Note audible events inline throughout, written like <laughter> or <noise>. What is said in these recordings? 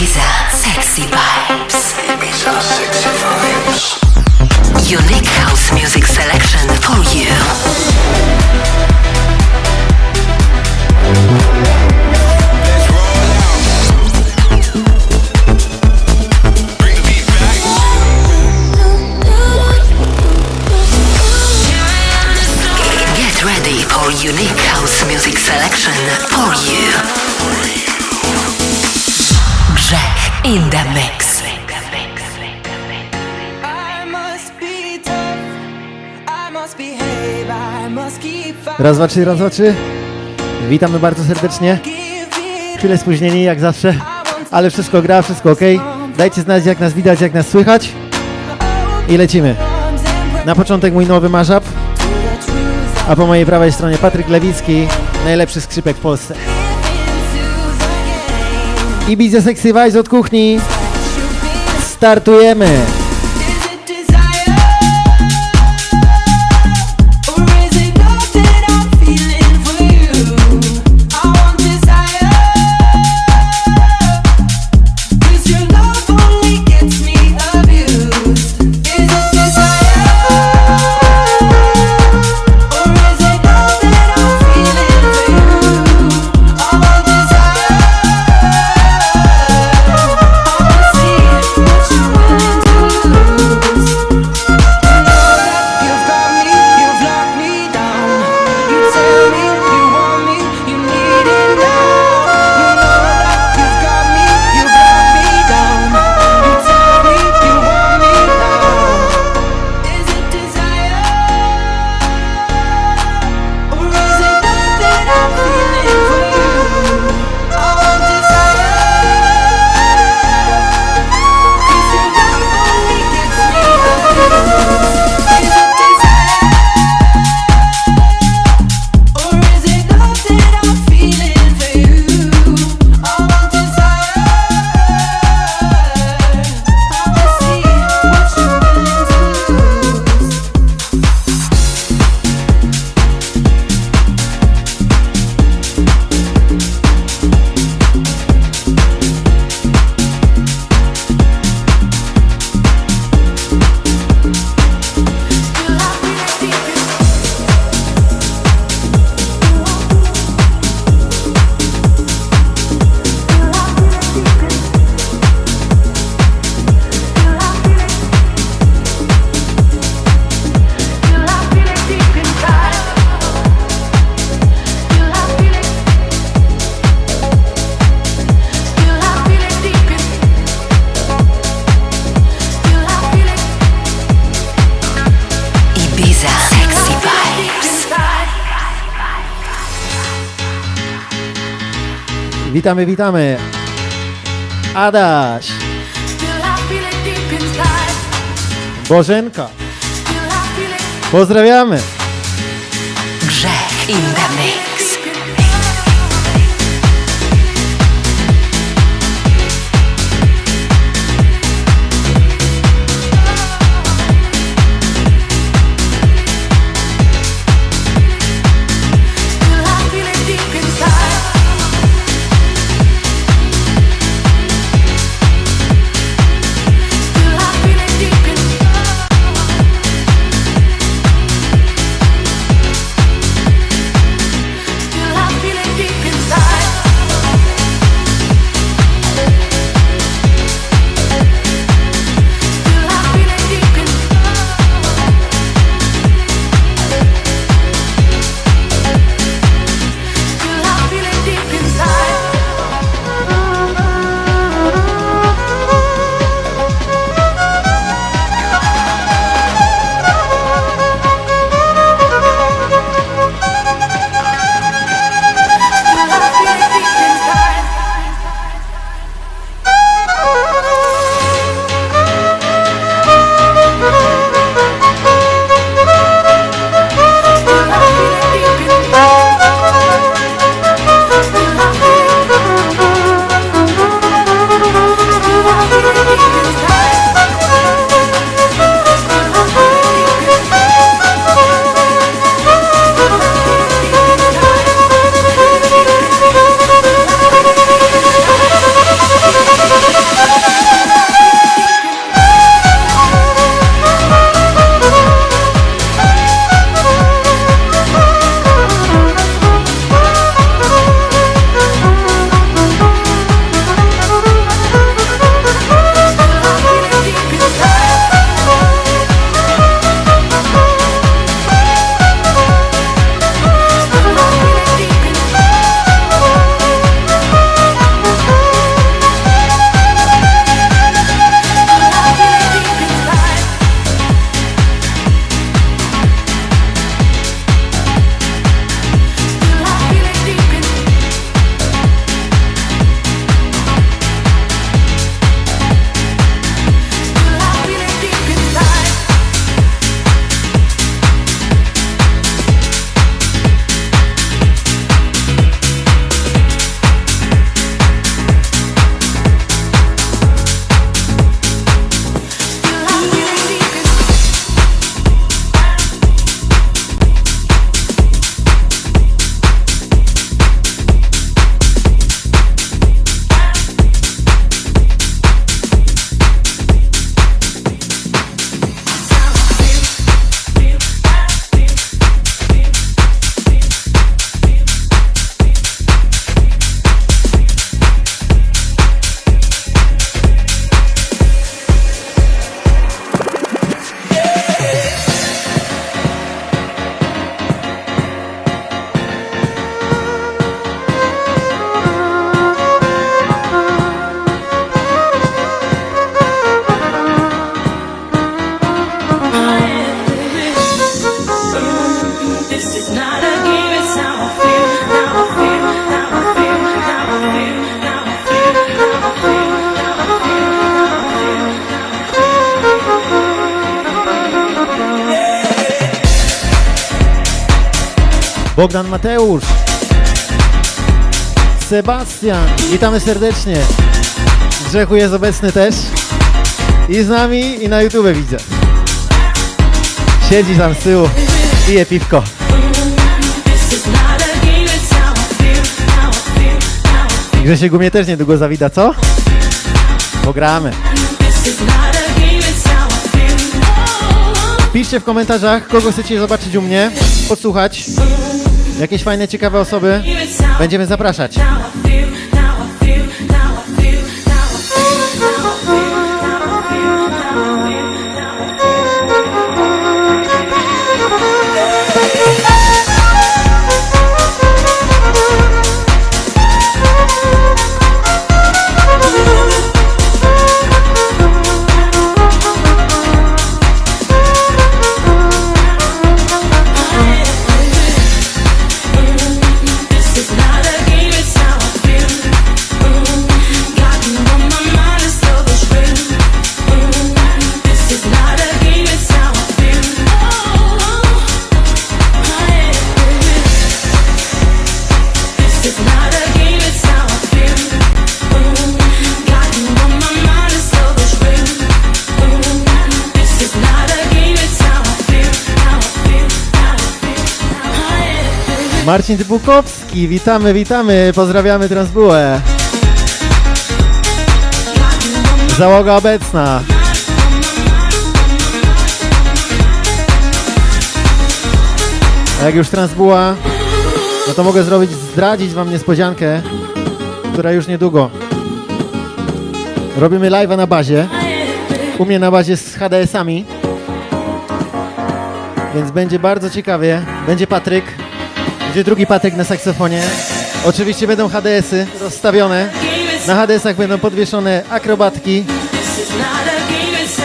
Ibiza Sexy Vibes. Ibiza Sexy Vibes. Unique house music selection for you. Get ready for unique house music selection for you. In the mix. Raz, dwa, trzy, raz, dwa, trzy. Witamy bardzo serdecznie. Chwilę spóźnieni, jak zawsze, ale wszystko gra, wszystko ok. Dajcie znać, jak nas widać, jak nas słychać. I lecimy. Na początek mój nowy mashup, a po mojej prawej stronie Patryk Lewicki, najlepszy skrzypek w Polsce. Ibiza Sexy Vibes od kuchni. Startujemy! Witamy, witamy! Adaś! Bożenka! Pozdrawiamy! Grzech in Sebastian, witamy serdecznie. Grzechu jest obecny też. I z nami, i na YouTube widzę. Siedzi tam z tyłu, pije piwko. Grzesiek mnie też niedługo zawida, co? Pogramy. Piszcie w komentarzach, kogo chcecie zobaczyć u mnie, podsłuchać. Jakieś fajne, ciekawe osoby. Będziemy zapraszać. Marcin witamy, witamy, pozdrawiamy Transbułę. Załoga obecna. A jak już Transbuła, no to mogę zrobić, zdradzić wam niespodziankę, która już niedługo. Robimy live'a na bazie. U mnie na bazie z HDS-ami. Więc będzie bardzo ciekawie. Będzie Patryk, będzie drugi Patryk na saksofonie. Oczywiście będą HDS-y rozstawione. Na HDS-ach będą podwieszone akrobatki.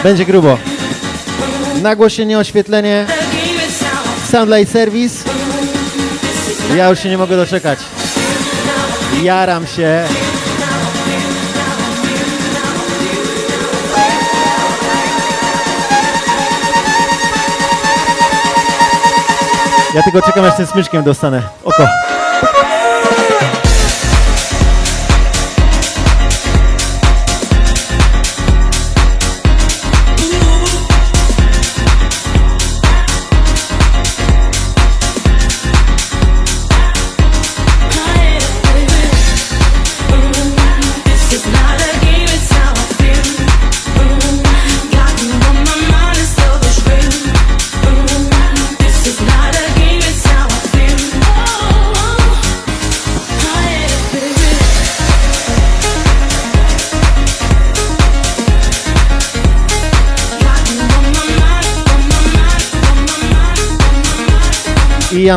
Będzie grubo. Nagłośnienie, oświetlenie, Soundlight Service. Ja już się nie mogę doczekać. Jaram się. Ja tylko czekam aż tym smyczkiem dostanę. Oko.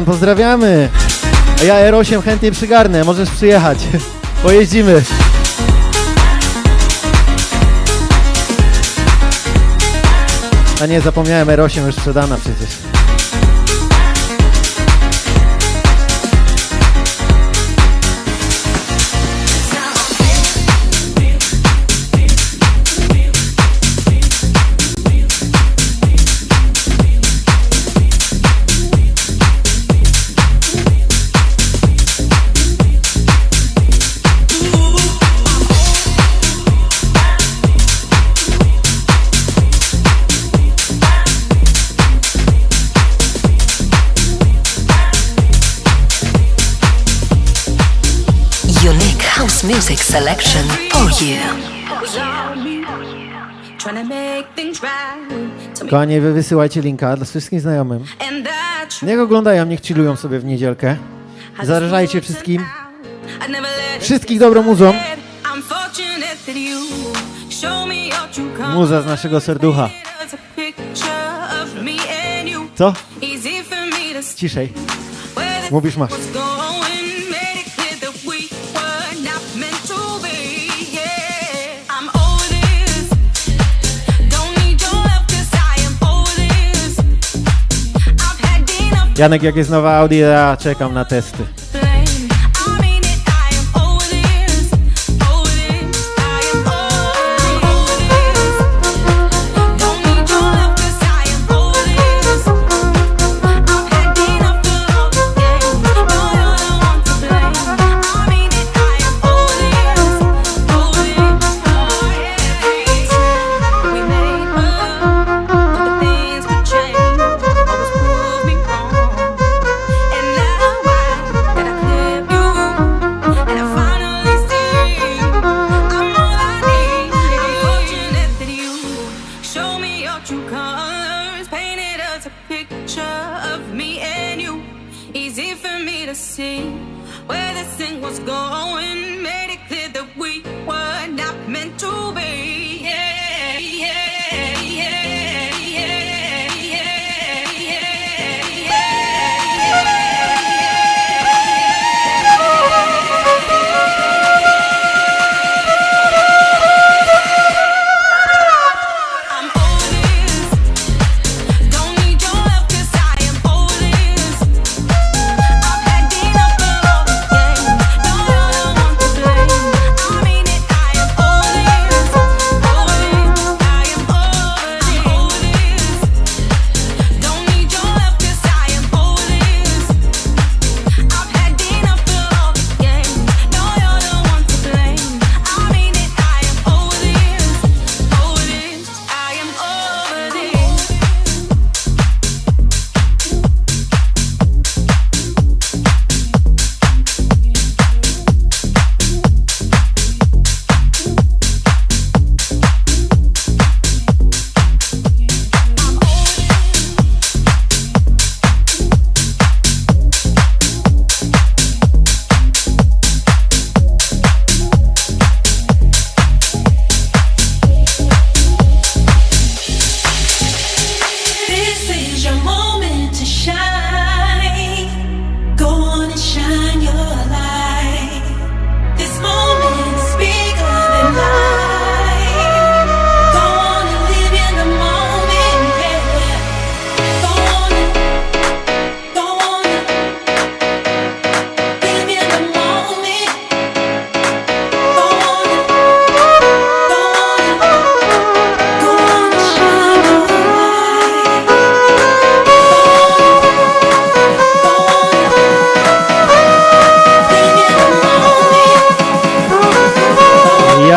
Pozdrawiamy. A ja R8 chętnie przygarnę, możesz przyjechać. <laughs> Pojeździmy. A nie, zapomniałem R8 już sprzedana przecież. Selection for you. Kochani, wy wysyłajcie linka dla. And that Niech oglądają, niech chillują sobie w niedzielkę. Zarażajcie wszystkim. Wszystkich dobrą muzą. Muza z naszego serducha. Co? Ciszej. Mówisz masz. Janek, jak jest nowa Audi, ja czekam na testy.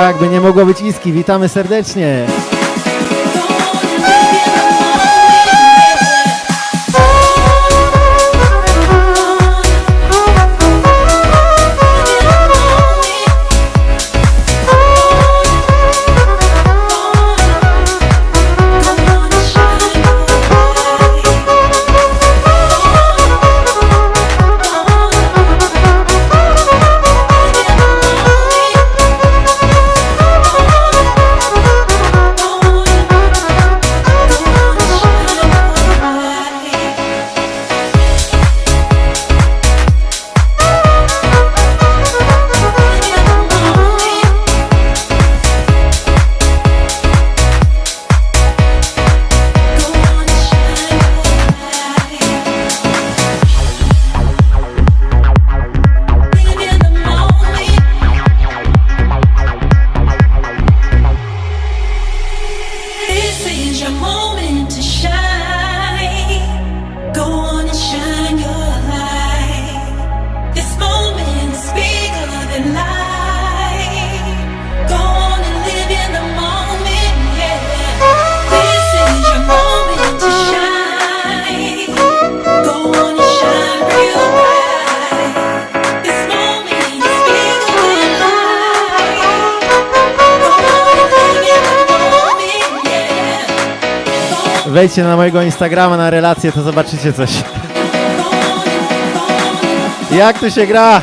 Jakby nie mogło być iski, witamy serdecznie. Wejdźcie na mojego Instagrama na relację, to zobaczycie coś. Jak tu się gra?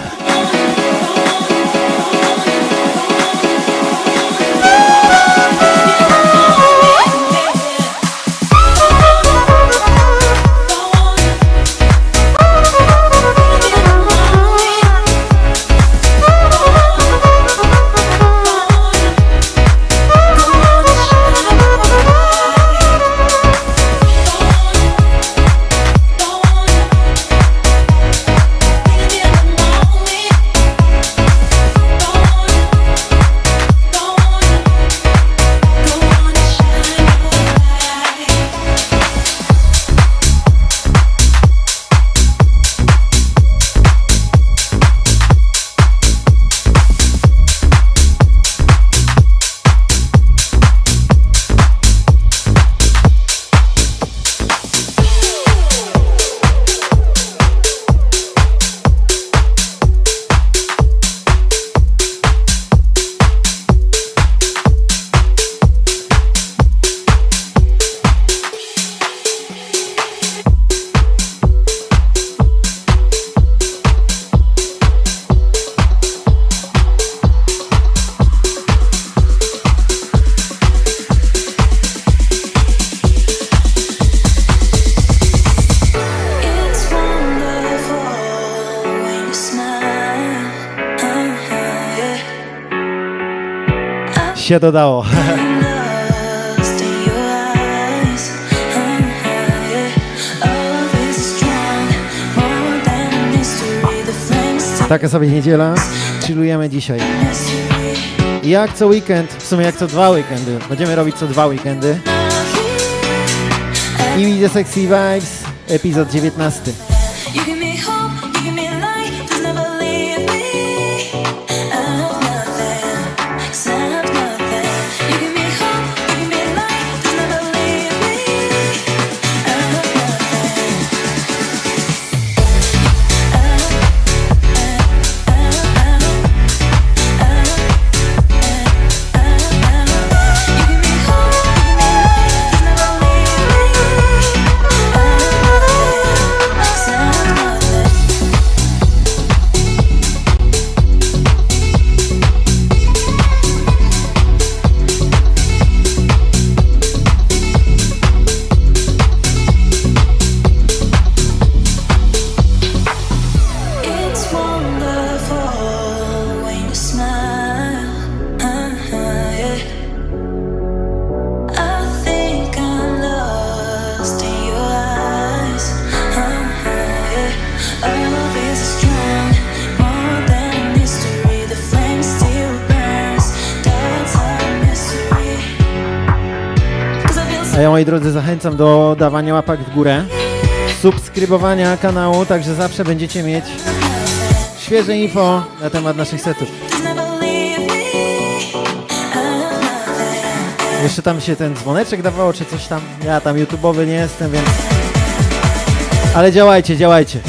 Flames still Taka sobie niedziela. Chillujemy dzisiaj. Jak co weekend, w sumie jak co dwa weekendy. Będziemy robić co dwa weekendy. I widzę Sexy Vibes, epizod 19. A ja moi drodzy zachęcam do dawania łapek w górę, subskrybowania kanału, także zawsze będziecie mieć świeże info na temat naszych setów. Jeszcze tam się ten dzwoneczek dawało, czy coś tam. Ja tam YouTube'owy nie jestem, więc... Ale działajcie, działajcie.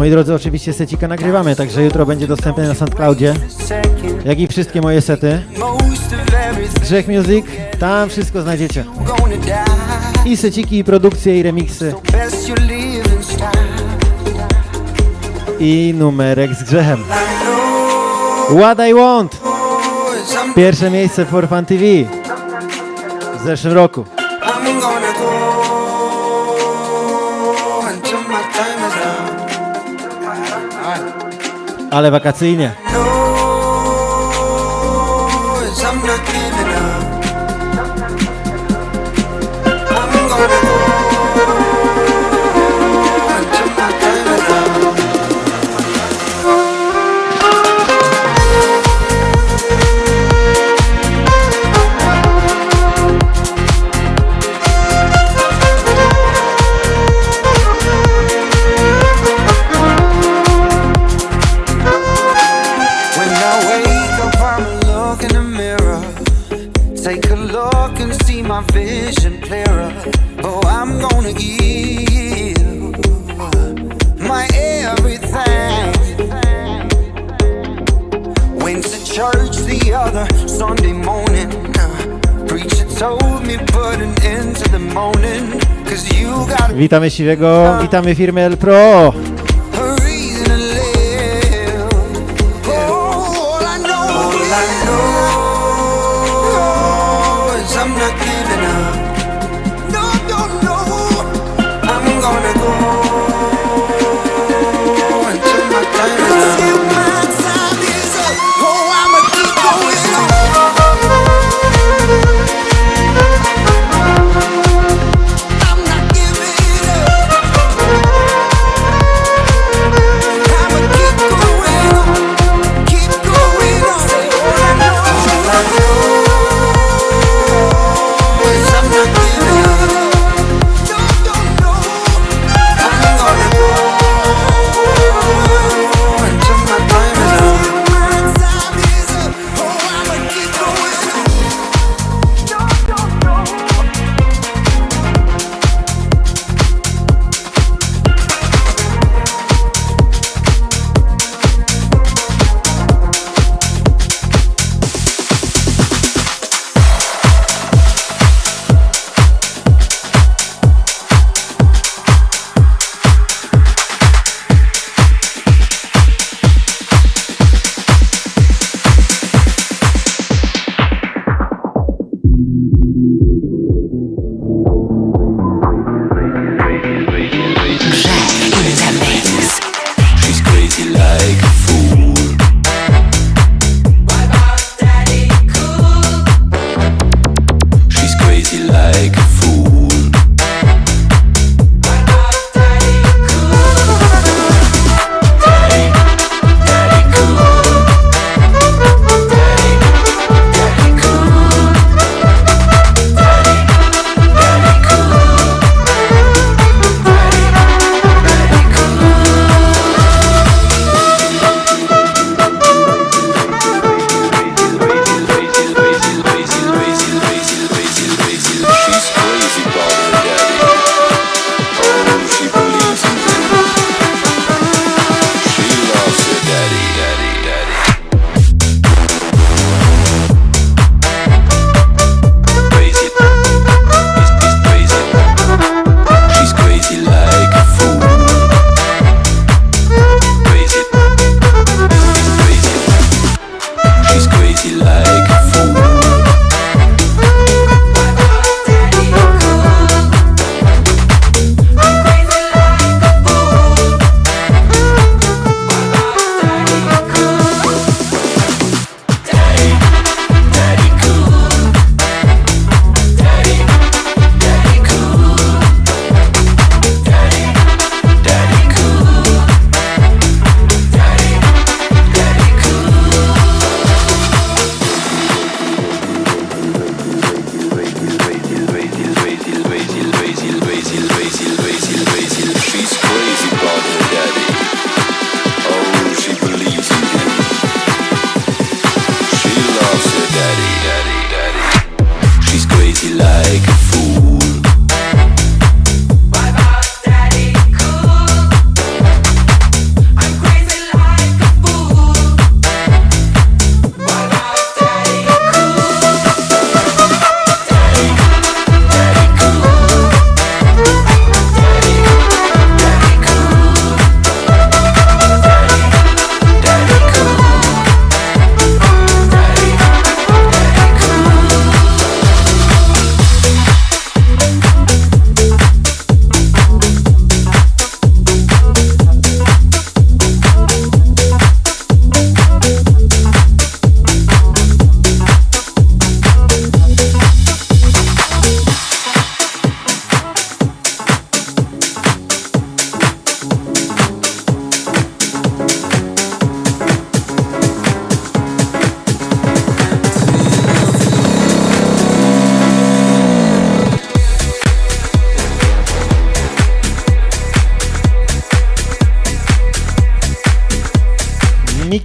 Moi drodzy, oczywiście secika nagrywamy, także jutro będzie dostępny na SoundCloudzie, jak i wszystkie moje sety. Grzech Music, tam wszystko znajdziecie. I seciki, i produkcje, i remixy. I numerek z grzechem. What I Want! Pierwsze miejsce For Fan TV w zeszłym roku. ale wakacyjnie. No, Witamy Siwego, witamy firmę El Pro. I'm not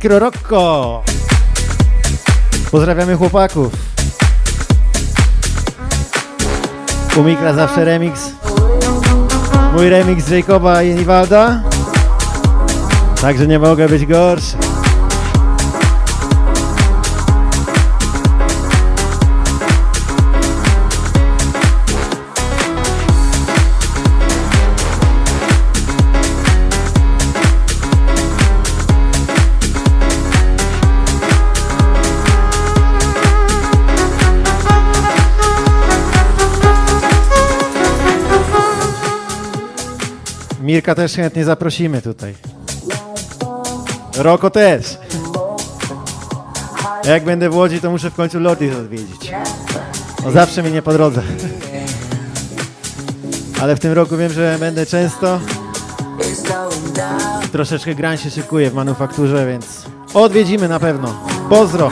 Mikro Rocco. Pozdrawiamy chłopaków. U Mikra zawsze remix. Mój remix Jacoba i Nivalda. Także nie mogę być gorszy. Mirka też chętnie zaprosimy tutaj. Roko też. Jak będę w Łodzi, to muszę w końcu Lotis odwiedzić. No zawsze mi nie po drodze. Ale w tym roku wiem, że będę często. Troszeczkę grań się szykuje w manufakturze, więc odwiedzimy na pewno. Pozdro!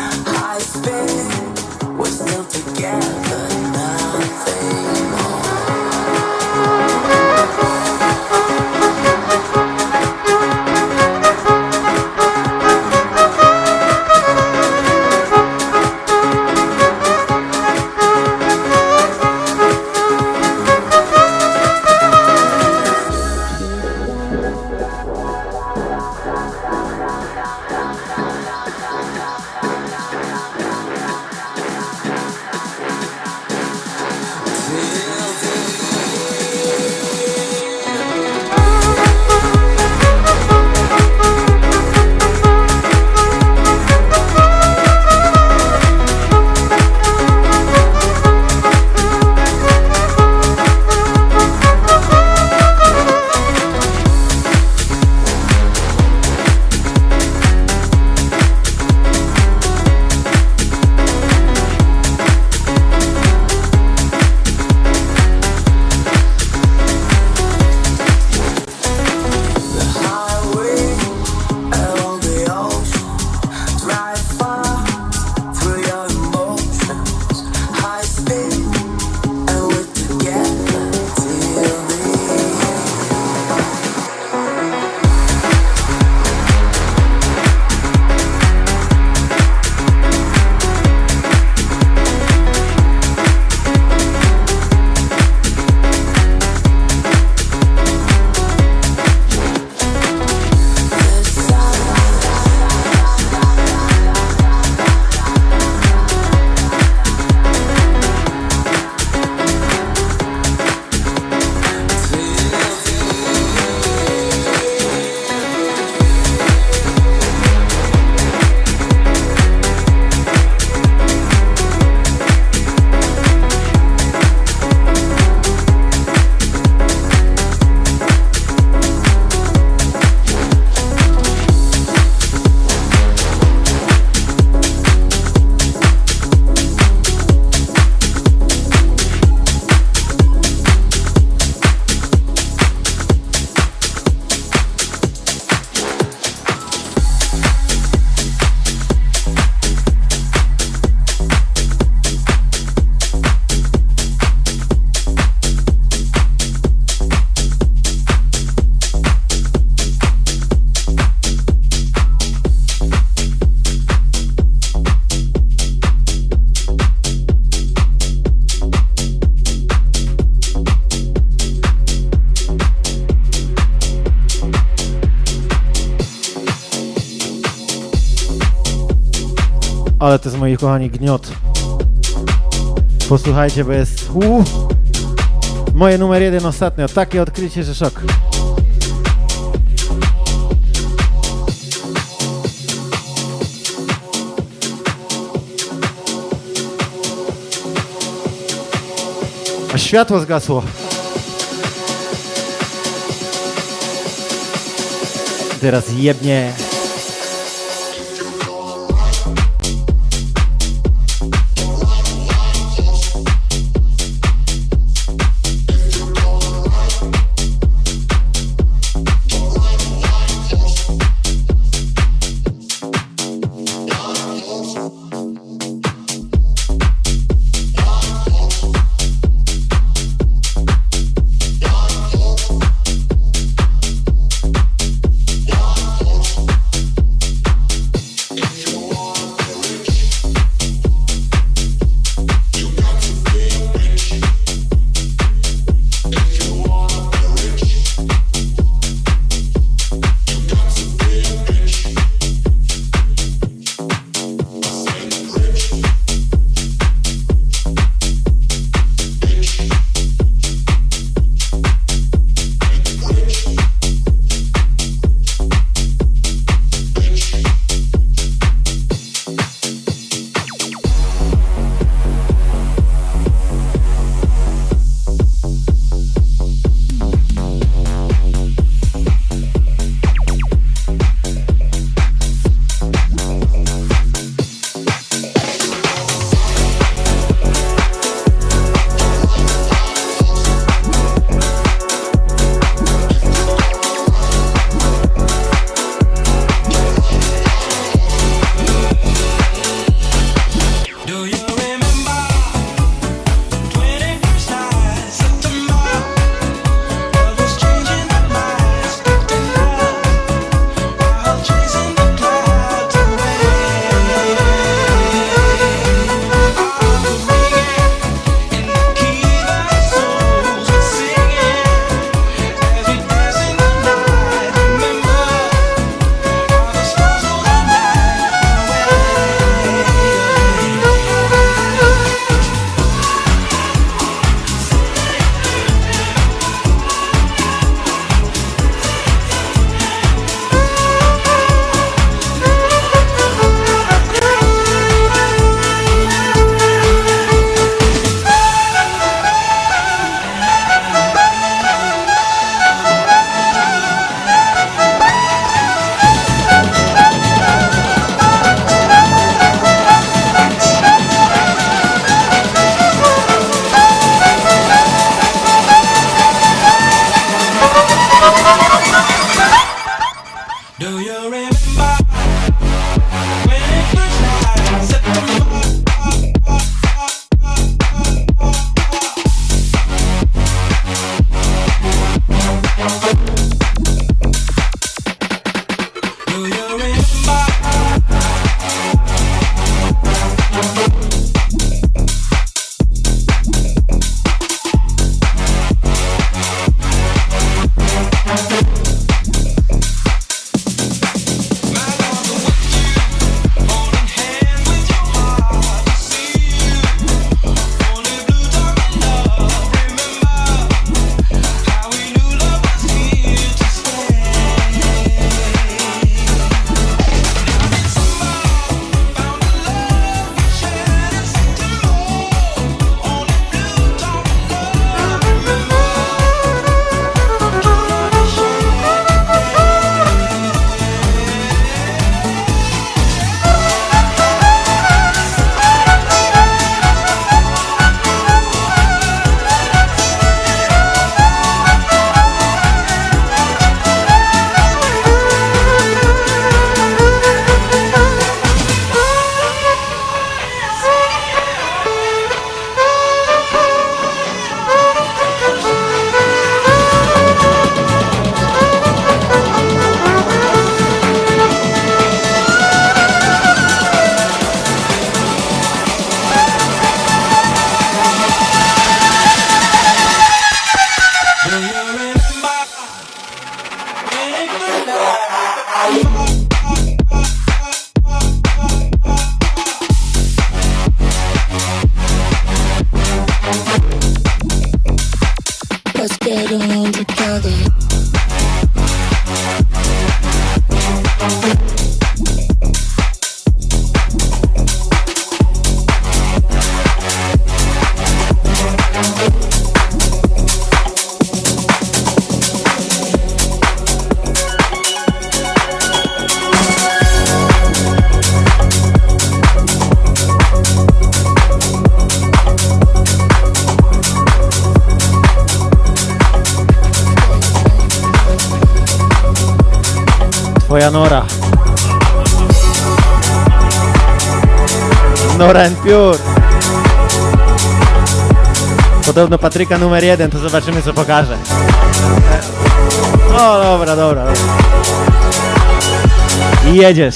Ale to jest moi kochani gniot. Posłuchajcie, bo jest. Uu, moje numer jeden ostatnio. Takie odkrycie, że szok. A światło zgasło. Teraz jebnie. Patryka numer jeden, to zobaczymy co pokaże. O, dobra, dobra. dobra. I jedziesz.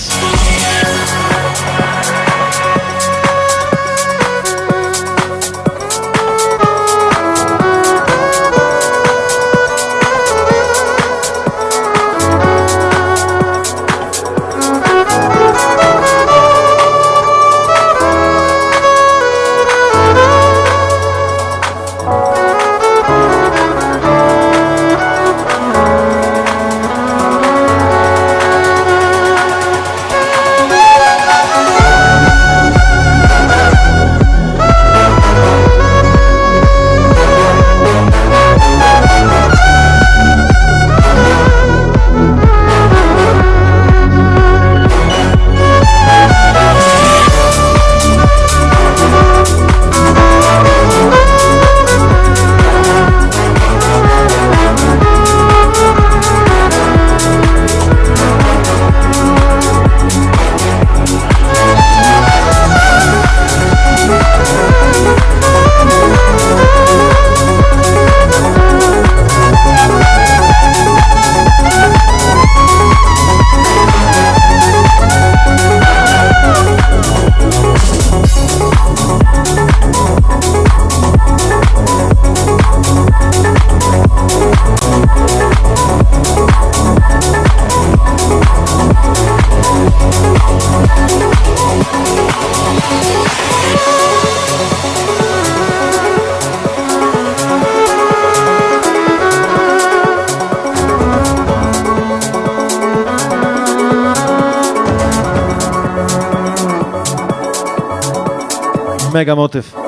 Mega motyw.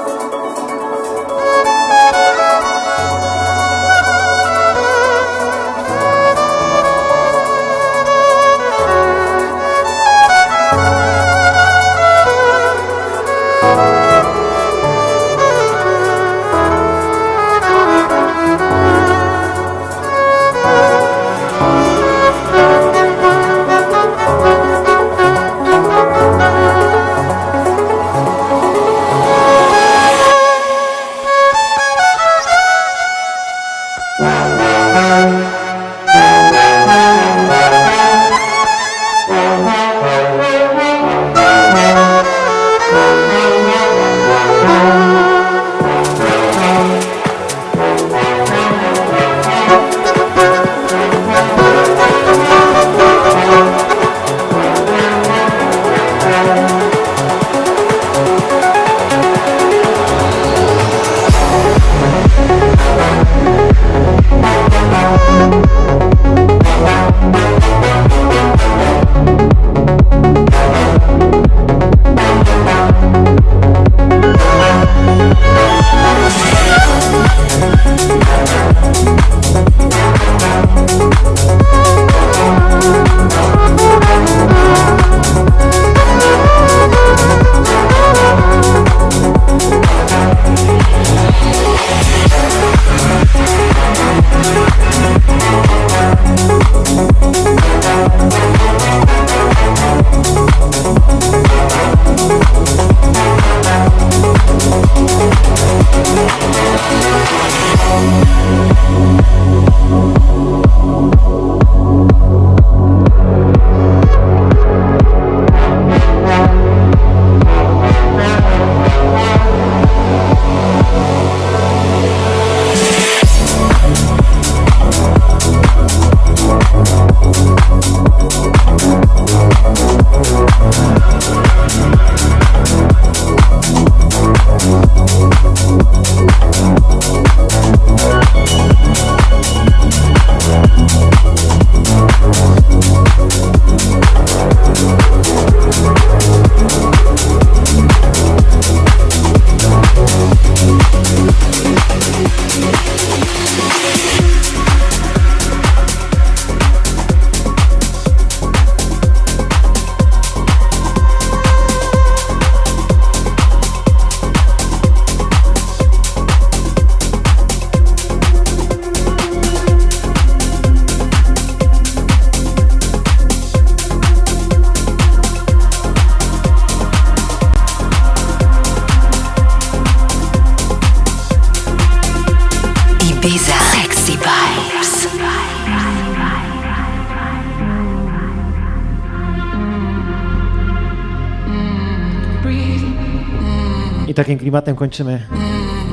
Takim klimatem kończymy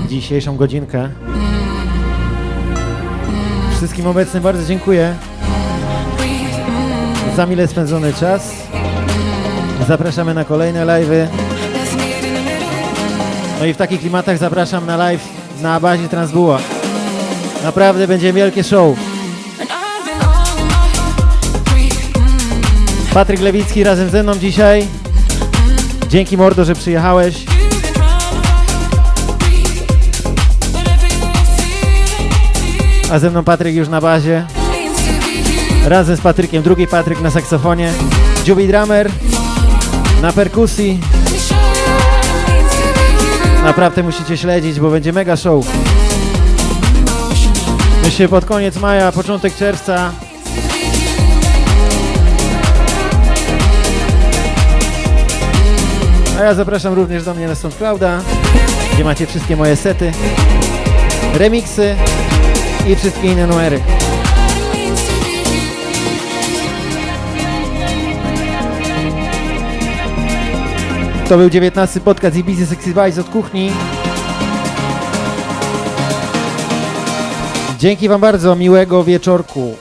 dzisiejszą godzinkę. Wszystkim obecnym bardzo dziękuję za mile spędzony czas. Zapraszamy na kolejne live'y. No i w takich klimatach zapraszam na live na bazie Transbuła. Naprawdę będzie wielkie show. Patryk Lewicki razem ze mną dzisiaj. Dzięki Mordo, że przyjechałeś. A ze mną Patryk już na bazie. Razem z Patrykiem, drugi Patryk na saksofonie. Jubi Drummer na perkusji. Naprawdę musicie śledzić, bo będzie mega show. Myślę pod koniec maja, początek czerwca. A ja zapraszam również do mnie na SoundClouda, gdzie macie wszystkie moje sety, remixy i wszystkie inne numery. To był 19 podcast Ibiza Sexy Vibes od kuchni. Dzięki Wam bardzo, miłego wieczorku.